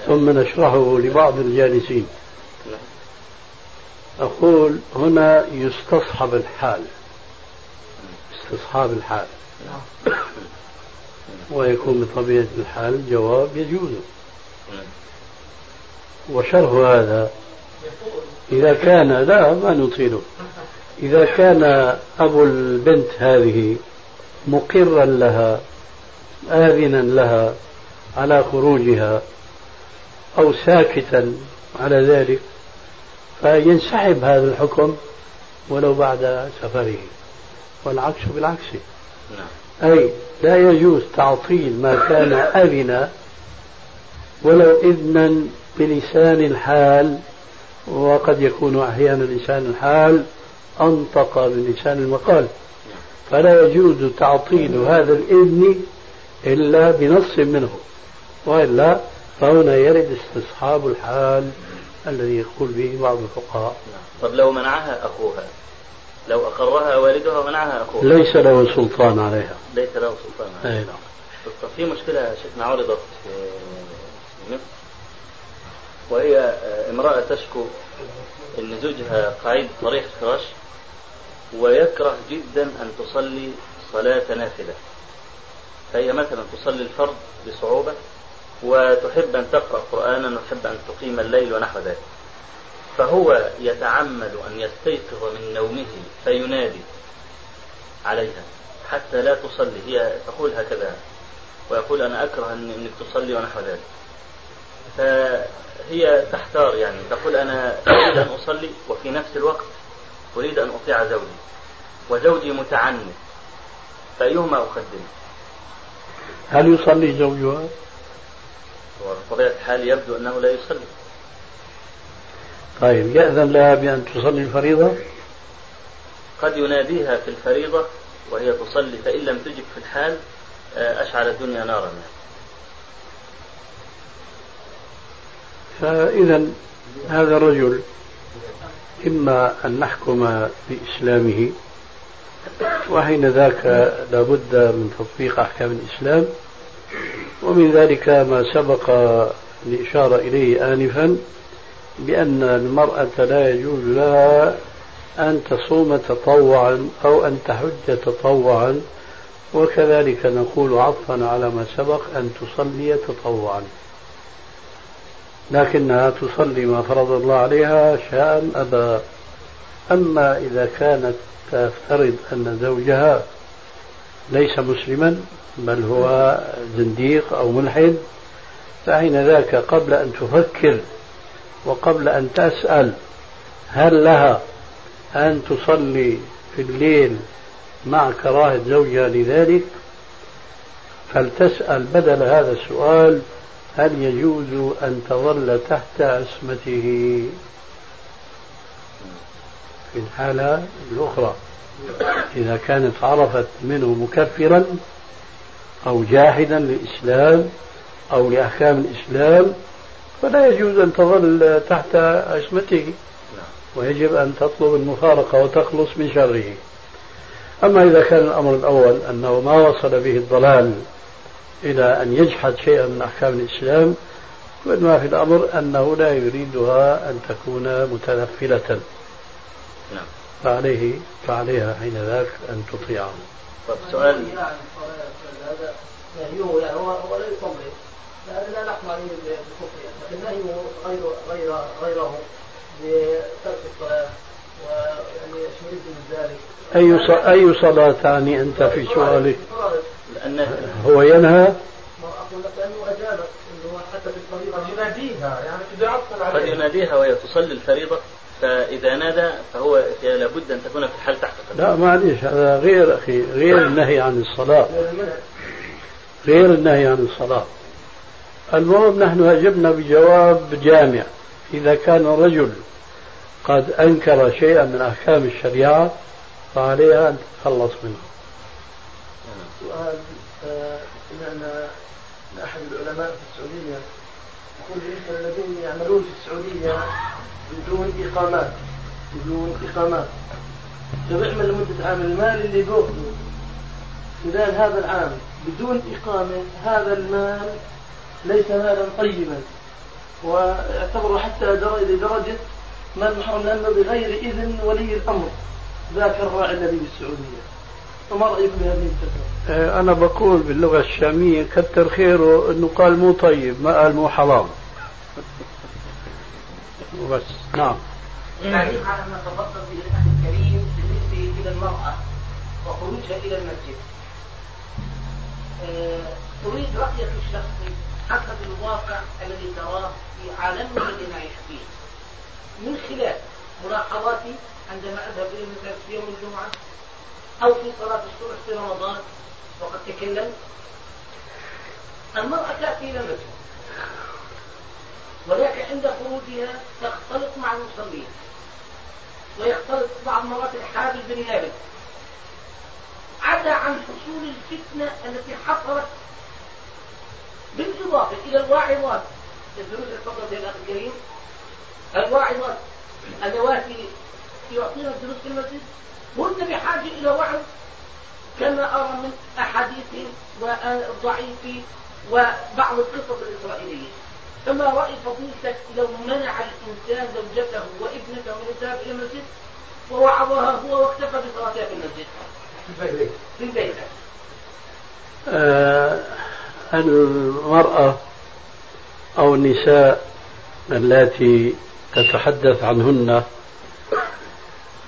ثم نشرحه لبعض الجالسين. أقول هنا يستصحب الحال استصحاب الحال. ويكون بطبيعة الحال جواب يجوز. وشرح هذا إذا كان لا ما نطيله. إذا كان أبو البنت هذه مقرا لها آذنا لها على خروجها أو ساكتا على ذلك فينسحب هذا الحكم ولو بعد سفره. والعكس بالعكس. نعم. أي لا يجوز تعطيل ما كان أذن ولو إذنا بلسان الحال وقد يكون أحيانا لسان الحال أنطق بلسان المقال. فلا يجوز تعطيل هذا الإذن إلا بنص منه وإلا فهنا يرد استصحاب الحال الذي يقول به بعض الفقهاء. طب لو منعها أخوها لو أقرها والدها ومنعها أخوها. ليس له سلطان عليها. ليس له سلطان عليها. أي نعم. في مشكلة شيخنا عرضت في وهي امرأة تشكو أن زوجها قاعد طريق فراش ويكره جدا أن تصلي صلاة نافلة. فهي مثلا تصلي الفرض بصعوبة وتحب أن تقرأ قرآنا وتحب أن تقيم الليل ونحو ذلك. فهو يتعمد أن يستيقظ من نومه فينادي عليها حتى لا تصلي. هي تقول هكذا ويقول أنا أكره أنك تصلي ونحو ذلك. فهي تحتار يعني تقول أنا أريد أن أصلي وفي نفس الوقت أريد أن أطيع زوجي وزوجي متعنت فأيهما أقدم هل يصلي زوجها؟ وبطبيعة الحال يبدو أنه لا يصلي طيب يأذن لها بأن تصلي الفريضة؟ قد يناديها في الفريضة وهي تصلي فإن لم تجب في الحال آه، أشعل الدنيا نارا فإذا هذا الرجل إما أن نحكم بإسلامه وحين ذاك لابد من تطبيق أحكام الإسلام ومن ذلك ما سبق الإشارة إليه آنفا بأن المرأة لا يجوز لها أن تصوم تطوعا أو أن تحج تطوعا وكذلك نقول عطفا على ما سبق أن تصلي تطوعا. لكنها تصلي ما فرض الله عليها شاء أبى أما إذا كانت تفترض أن زوجها ليس مسلما بل هو زنديق أو ملحد فحين ذاك قبل أن تفكر وقبل أن تسأل؟ هل لها أن تصلي في الليل مع كراهة زوجها لذلك؟ فلتسأل بدل هذا السؤال هل يجوز أن تظل تحت عصمته؟ في الحالة الأخرى إذا كانت عرفت منه مكفرا أو جاحدا للإسلام أو لأحكام الإسلام فلا يجوز أن تظل تحت عصمته. ويجب أن تطلب المفارقة وتخلص من شره. أما إذا كان الأمر الأول أنه ما وصل به الضلال إلى أن يجحد شيئا من أحكام الإسلام فإنما في الأمر أنه لا يريدها أن تكون متنفلة نعم. فعليه فعليها حين ذاك أن تطيعه طيب سؤال هذا نهيه يعني هو هو لا يصلي لا نحكم عليه بالكفر لكن نهيه غير غير غيره بترك الصلاه ويعني شميز من ذلك أي أي صلاة تعني أنت في سؤالك؟ هو ينهى؟ أقول لك أنه أجاب أنه حتى في الفريضة يناديها يعني تدعى قد يناديها وهي تصلي الفريضة فإذا نادى فهو لابد أن تكون في الحال تحت قدمه. لا معلش هذا غير أخي غير النهي عن الصلاة. غير النهي عن الصلاة. المهم نحن أجبنا بجواب جامع. إذا كان الرجل قد أنكر شيئا من أحكام الشريعة فعليها أن تتخلص منه. سؤال. سمعنا من أحد العلماء في السعودية يقول بالنسبة للذين يعملون في السعودية بدون إقامات بدون إقامات. فبيعمل لمدة عام المال اللي بياخذه خلال هذا العام بدون إقامة هذا المال ليس مالا طيبا. واعتبره حتى لدرجة مال محرم لأنه بغير إذن ولي الأمر ذاك الراعي الذي بالسعودية. فما رأيك بهذه الفتوى؟ آه، أنا بقول باللغة الشامية كتر خيره أنه قال مو طيب ما قال مو حرام وبس نعم تعليق على ما تفضل به الاخ الكريم بالنسبة إلى المرأة وخروجها إلى المسجد. اريد رايك الشخصي حسب الواقع الذي تراه في عالمنا الذي نعيش فيه. من خلال ملاحظاتي عندما أذهب إلى المسجد في يوم الجمعة أو في صلاة الصبح في رمضان وقد تكلمت المرأة تأتي إلى المسجد. ولكن عند خروجها تختلط مع المصلين. ويختلط بعض المرات الحابل بالنابل عدا عن حصول الفتنة التي حصلت بالإضافة إلى الواعظات. الدروس الفضل يا الأخ الكريم؟ الواعظات اللواتي يعطينا الدروس في المسجد؟ هن بحاجة إلى وعظ كما أرى من أحاديث وضعيف وبعض القصص الإسرائيلية. فما رأي فضيلتك لو منع الإنسان زوجته وابنته من الذهاب إلى المسجد؟ ووعظها هو واكتفى بصلاتها في المسجد. في البيت. آه المرأة أو النساء التي تتحدث عنهن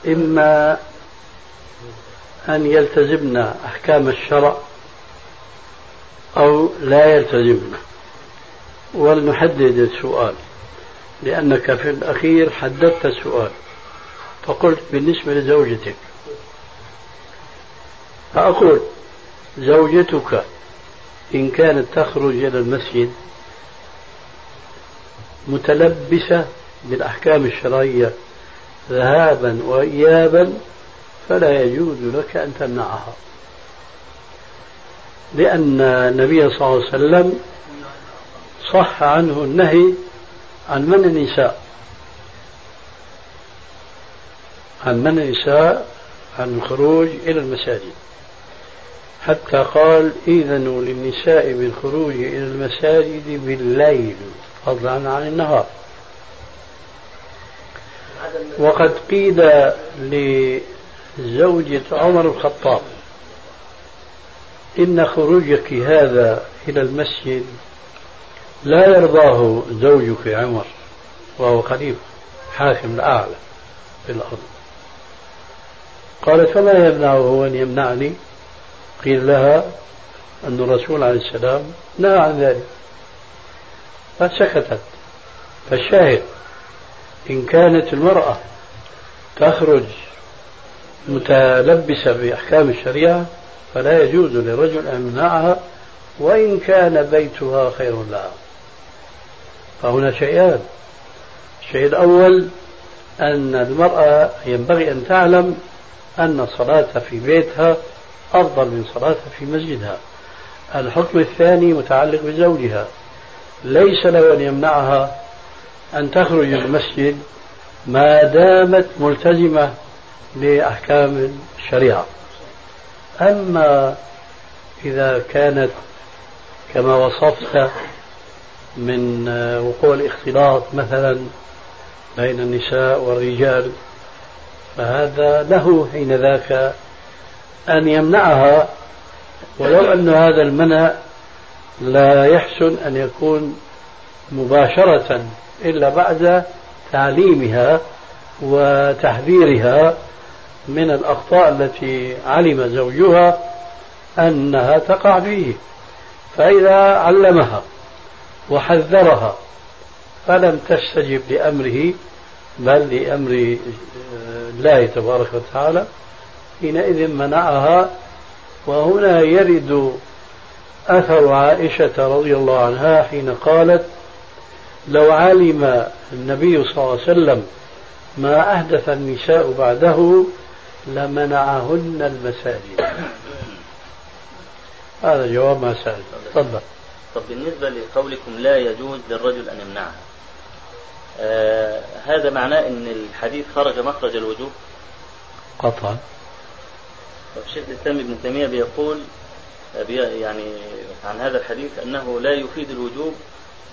إما أن يلتزمن أحكام الشرع أو لا يلتزمن. ولنحدد السؤال لأنك في الأخير حددت السؤال فقلت بالنسبة لزوجتك. فأقول زوجتك إن كانت تخرج إلى المسجد متلبسة بالأحكام الشرعية ذهابا وإيابا فلا يجوز لك أن تمنعها. لأن النبي صلى الله عليه وسلم صح عنه النهي عن من النساء. عن من النساء عن الخروج إلى المساجد. حتى قال إذنوا للنساء بالخروج إلى المساجد بالليل فضلا عن النهار. وقد قيل لزوجة عمر الخطاب. إن خروجك هذا إلى المسجد لا يرضاه زوجك عمر وهو خليفة حاكم الأعلى في الأرض. قالت فما يمنعه أن يمنعني؟ قيل لها أن الرسول عليه السلام نهى عن ذلك. فسكتت فالشاهد إن كانت المرأة تخرج متلبسة بأحكام الشريعة فلا يجوز لرجل أن يمنعها وإن كان بيتها خير لها. فهنا شيئان. الشيء الأول أن المرأة ينبغي أن تعلم أن الصلاة في بيتها أفضل من صلاتها في مسجدها. الحكم الثاني متعلق بزوجها. ليس له أن يمنعها أن تخرج المسجد ما دامت ملتزمة بأحكام الشريعة. أما إذا كانت كما وصفت من وقوع الاختلاط مثلا بين النساء والرجال فهذا له حين ذاك أن يمنعها ولو أن هذا المنع لا يحسن أن يكون مباشرة إلا بعد تعليمها وتحذيرها من الأخطاء التي علم زوجها أنها تقع فيه. فإذا علمها وحذرها فلم تستجب لأمره بل لأمر الله تبارك وتعالى حينئذ منعها. وهنا يرد أثر عائشة رضي الله عنها حين قالت لو علم النبي صلى الله عليه وسلم ما أحدث النساء بعده لمنعهن المساجد. هذا جواب ما سأل تفضل. طب بالنسبة لقولكم لا يجوز للرجل أن يمنعها آه هذا معناه أن الحديث خرج مخرج الوجوب قطعا. الشيخ الإسلام ابن تيمية بيقول يعني عن هذا الحديث أنه لا يفيد الوجوب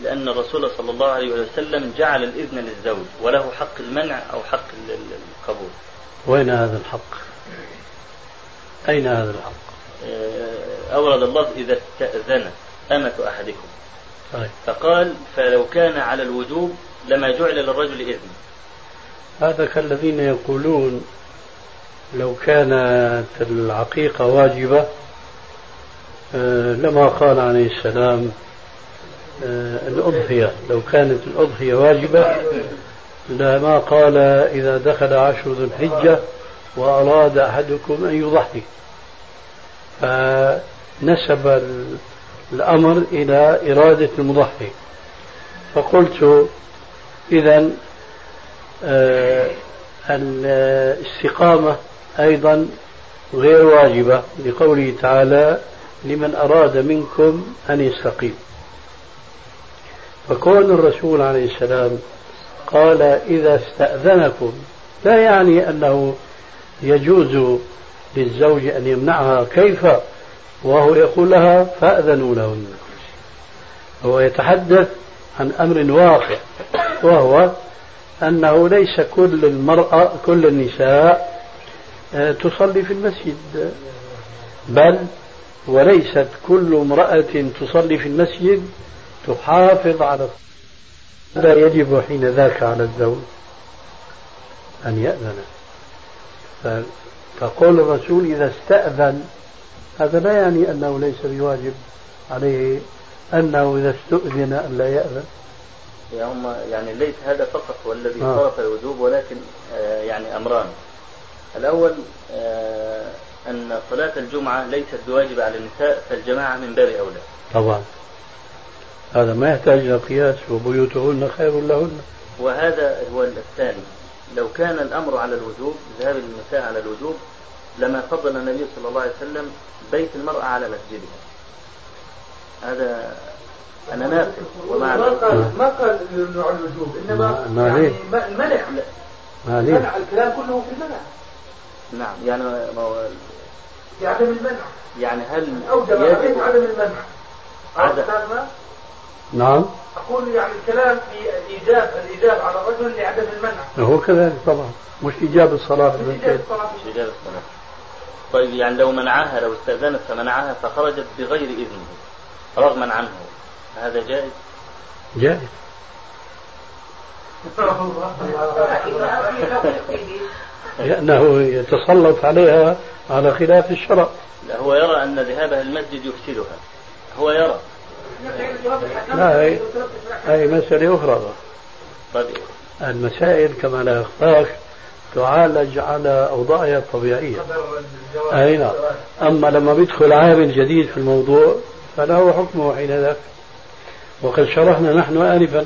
لأن الرسول صلى الله عليه وسلم جعل الإذن للزوج وله حق المنع أو حق القبول. وين هذا الحق؟ أين هذا الحق؟ آه، أورد الله إذا استأذن أمة أحدكم. طيب. فقال فلو كان على الوجوب لما جعل للرجل إذن. هذا كالذين يقولون لو كانت العقيقة واجبة آه، لما قال عليه السلام آه، الأضحية لو كانت الأضحية واجبة لما قال إذا دخل عشر ذو الحجة وأراد أحدكم أن يضحي. فنسب الأمر إلى إرادة المضحي. فقلت إذا آه، الاستقامة أيضا غير واجبة لقوله تعالى لمن أراد منكم أن يستقيم. فكون الرسول عليه السلام قال إذا استأذنكم لا يعني أنه يجوز للزوج أن يمنعها كيف؟ وهو يقول لها فأذنوا لهن. هو يتحدث عن أمر واقع وهو أنه ليس كل المرأة كل النساء آه، تصلي في المسجد. بل وليست كل امرأة تصلي في المسجد تحافظ على لا يجب حين ذاك على الزوج أن يأذن. فقول الرسول إذا استأذن هذا لا يعني أنه ليس بواجب عليه أنه إذا استؤذن أن لا يأذن. يعني هم يعني ليس هذا فقط هو الذي آه. صرف الوجوب ولكن آه يعني أمران. الأول آه أن صلاة الجمعة ليست بواجبة على النساء فالجماعة من باب أولى. طبعا. هذا ما يحتاج إلى قياس وبيوتهن خير لهن. وهذا هو الثاني. لو كان الأمر على الوجوب ذهاب النساء على الوجوب لما فضل النبي صلى الله عليه وسلم بيت المرأة على مسجدها. هذا أنا نافع وما ما قال ما قال انه على الوجوب إنما ما يعني المنع ما منع الكلام كله في المنع نعم يعني ما هو عدم المنع. يعني هل اوجب عليك عدم المنع. عدم نعم. أقول يعني الكلام في ايجاب الإيجاب على الرجل لعدم المنع. هو كذلك طبعا. مش إيجاب الصلاة مش إيجاب الصلاة. مش إيجاب الصلاة. طيب يعني لو منعها لو استأذنت فمنعها فخرجت بغير إذنه رغما عنه. هذا جائز؟ جائز. لأنه يتسلط عليها على خلاف الشرع. لا هو يرى أن ذهابها المسجد يفسدها. هو يرى. لا هي, هي مسألة أخرى. طيب. المسائل كما لا يخفاك تعالج على أوضاعها الطبيعية. أي نعم. أما لما بيدخل عامل جديد في الموضوع فله حكمه حين ذاك. وقد شرحنا نحن آنفا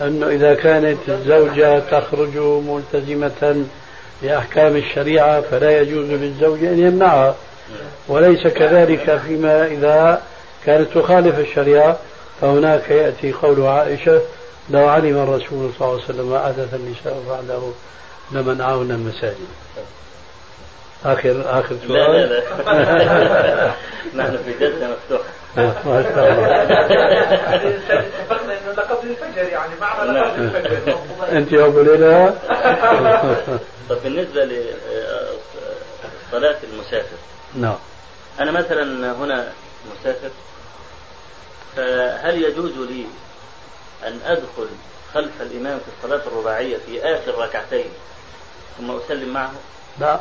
أنه إذا كانت الزوجة تخرج ملتزمة بأحكام الشريعة فلا يجوز للزوج أن يمنعها. وليس كذلك فيما إذا كانت تخالف الشريعة فهناك يأتي قول عائشة لو علم الرسول صلى الله عليه وسلم ما أحدث النساء بعده لمنعهن المساجد. آخر آخر سؤال لا لا لا. نحن في جلسة مفتوحة. ما شاء الله. لقبل الفجر يعني معنى لقبل الفجر أنت يا أبو ليلى؟ طب بالنسبة لصلاه المسافر. نعم. أنا مثلا هنا مسافر فهل يجوز لي أن أدخل خلف الإمام في الصلاة الرباعية في آخر ركعتين ثم أسلم معه؟ لا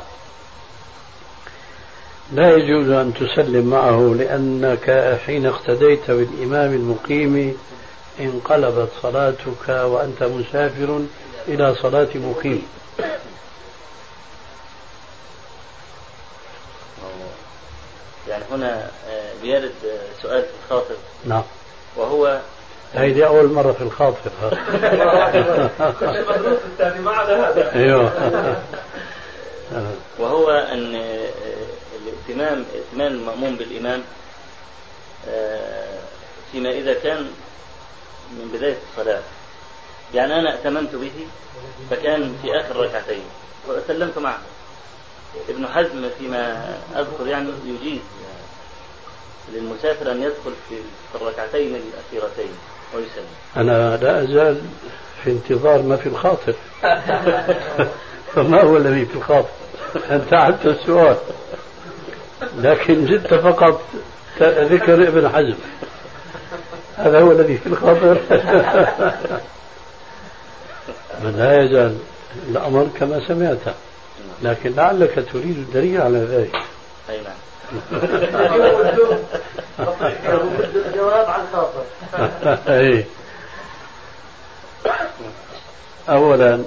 لا يجوز أن تسلم معه لأنك حين اقتديت بالإمام المقيم انقلبت صلاتك وأنت مسافر إلى صلاة مقيم يعني هنا آه، بيرد آه، سؤال في الخاطر. نعم. وهو هذه أول مرة في الخاطر المدروس الثاني ما عدا هذا أيوه. وهو أن آه، الائتمام ائتمان المأموم بالإمام فيما إذا كان من بداية الصلاة. يعني أنا ائتمنت به فكان في آخر ركعتين وسلمت معه. ابن حزم فيما أذكر يعني يجيز. للمسافر أن يدخل في الركعتين الأخيرتين ويسلم. أنا لا أزال في انتظار ما في الخاطر. فما هو الذي في الخاطر؟ أنت عدت السؤال. لكن جدت فقط ذكر ابن حزم. هذا هو الذي في الخاطر. من لا يزال الأمر كما سمعت. لكن لعلك تريد الدليل على ذلك. أي نعم. الجواب عن الخاطر أولا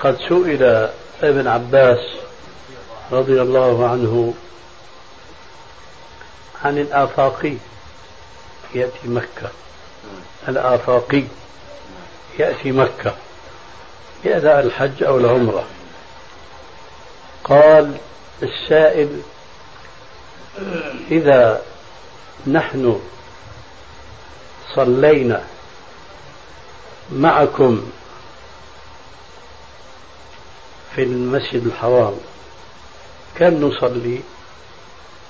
قد سئل ابن عباس رضي الله عنه عن الآفاقي. يأتي مكة. الآفاقي. يأتي مكة. يأتي الحج أو العمرة. قال السائل إذا نحن صلينا معكم في المسجد الحرام كم نصلي؟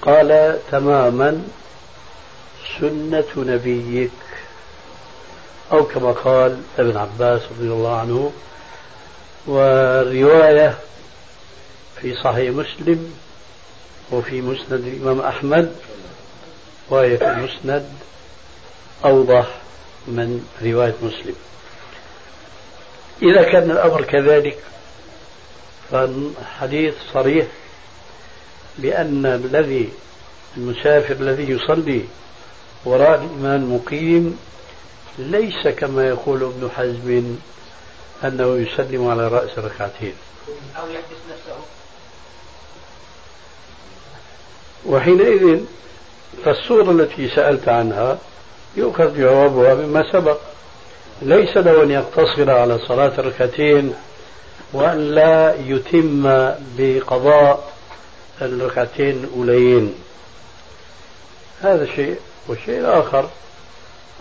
قال تماما سنة نبيك. أو كما قال ابن عباس رضي الله عنه ورواية في صحيح مسلم وفي مسند الإمام أحمد وهي في المسند أوضح من رواية مسلم. إذا كان الأمر كذلك فالحديث صريح بأن الذي المسافر الذي يصلي وراء الإمام المقيم ليس كما يقول ابن حزم أنه يسلم على رأس ركعتين. أو يحبس نفسه. وحينئذ فالصورة التي سألت عنها يؤخذ جوابها مما سبق. ليس له أن يقتصر على صلاة ركعتين وأن لا يتم بقضاء الركعتين الأوليين. هذا شيء والشيء الآخر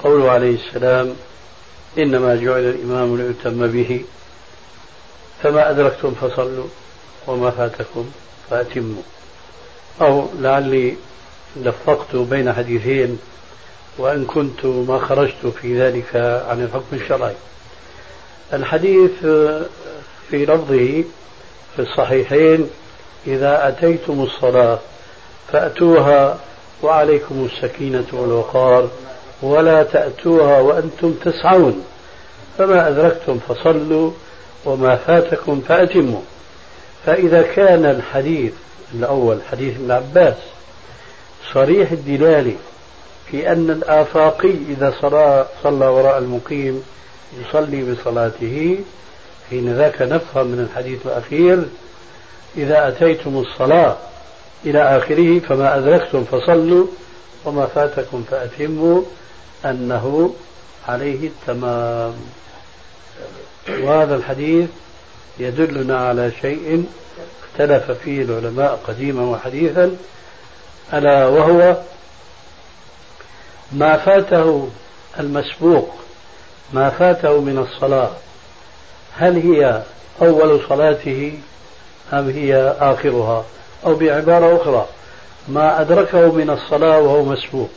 قوله عليه السلام إنما جعل الإمام ليتم به. فما أدركتم فصلوا وما فاتكم فأتموا. أو لعلي لفقت بين حديثين وإن كنت ما خرجت في ذلك عن الحكم الشرعي. الحديث في لفظه في الصحيحين إذا أتيتم الصلاة فأتوها وعليكم السكينة والوقار ولا تأتوها وأنتم تسعون. فما أدركتم فصلوا وما فاتكم فأتموا. فإذا كان الحديث الأول حديث ابن عباس. صريح الدلالة في أن الآفاقي إذا صلى, صلى وراء المقيم يصلي بصلاته حين ذاك نفهم من الحديث الأخير إذا أتيتم الصلاة إلى آخره فما أدركتم فصلوا وما فاتكم فأتموا أنه عليه التمام. وهذا الحديث يدلنا على شيء اختلف فيه العلماء قديما وحديثا ألا وهو ما فاته المسبوق ما فاته من الصلاة هل هي أول صلاته أم هي آخرها؟ أو بعبارة أخرى ما أدركه من الصلاة وهو مسبوق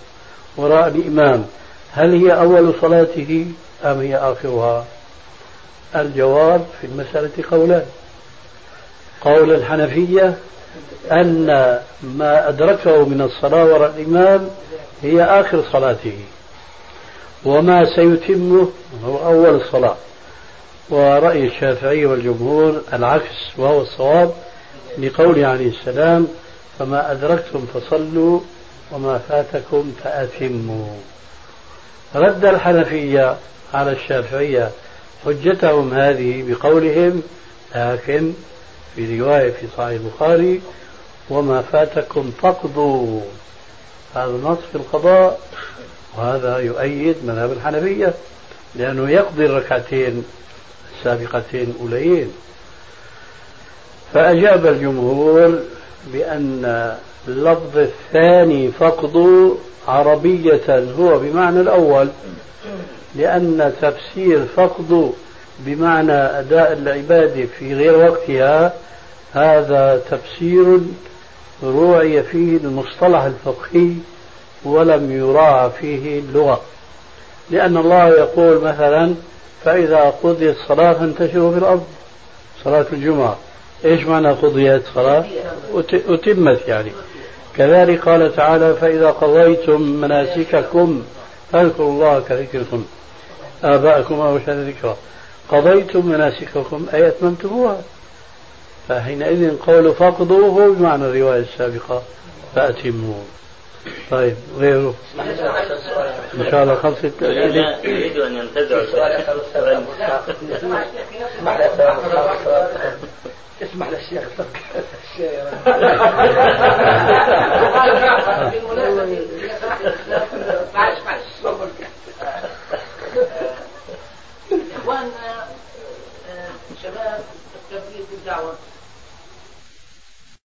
وراء الإمام هل هي أول صلاته أم هي آخرها؟ الجواب في المسألة قولان. قول الحنفية أن ما أدركه من الصلاة وراء الإمام هي آخر صلاته وما سيتمه هو أول الصلاة ورأي الشافعي والجمهور العكس وهو الصواب لقوله عليه السلام فما أدركتم فصلوا وما فاتكم فأتموا. رد الحنفية على الشافعية حجتهم هذه بقولهم لكن في رواية في صحيح البخاري وما فاتكم فقضوا هذا نص في القضاء وهذا يؤيد مذهب الحنفية لأنه يقضي الركعتين السابقتين الأوليين. فأجاب الجمهور بأن اللفظ الثاني فقد عربية هو بمعنى الأول لأن تفسير فقد بمعنى أداء العبادة في غير وقتها هذا تفسير روعي فيه المصطلح الفقهي ولم يراعى فيه اللغة. لأن الله يقول مثلا فإذا قضيت الصلاة فانتشروا في الأرض. صلاة الجمعة. إيش معنى قضيت صلاة؟ أتمت يعني. كذلك قال تعالى فإذا قضيتم مناسككم فاذكروا الله كذكركم. آباءكم أو شهد ذكرى. قضيتم مناسككم أي أتممتموها. فحينئذ قول فاقضوه بمعنى الرواية السابقة فأتموه. طيب غيره؟ إن شاء الله خلصت الاسئله يريد أن ينتزع. اسمح للشيخ الشيخ معلش معلش. shower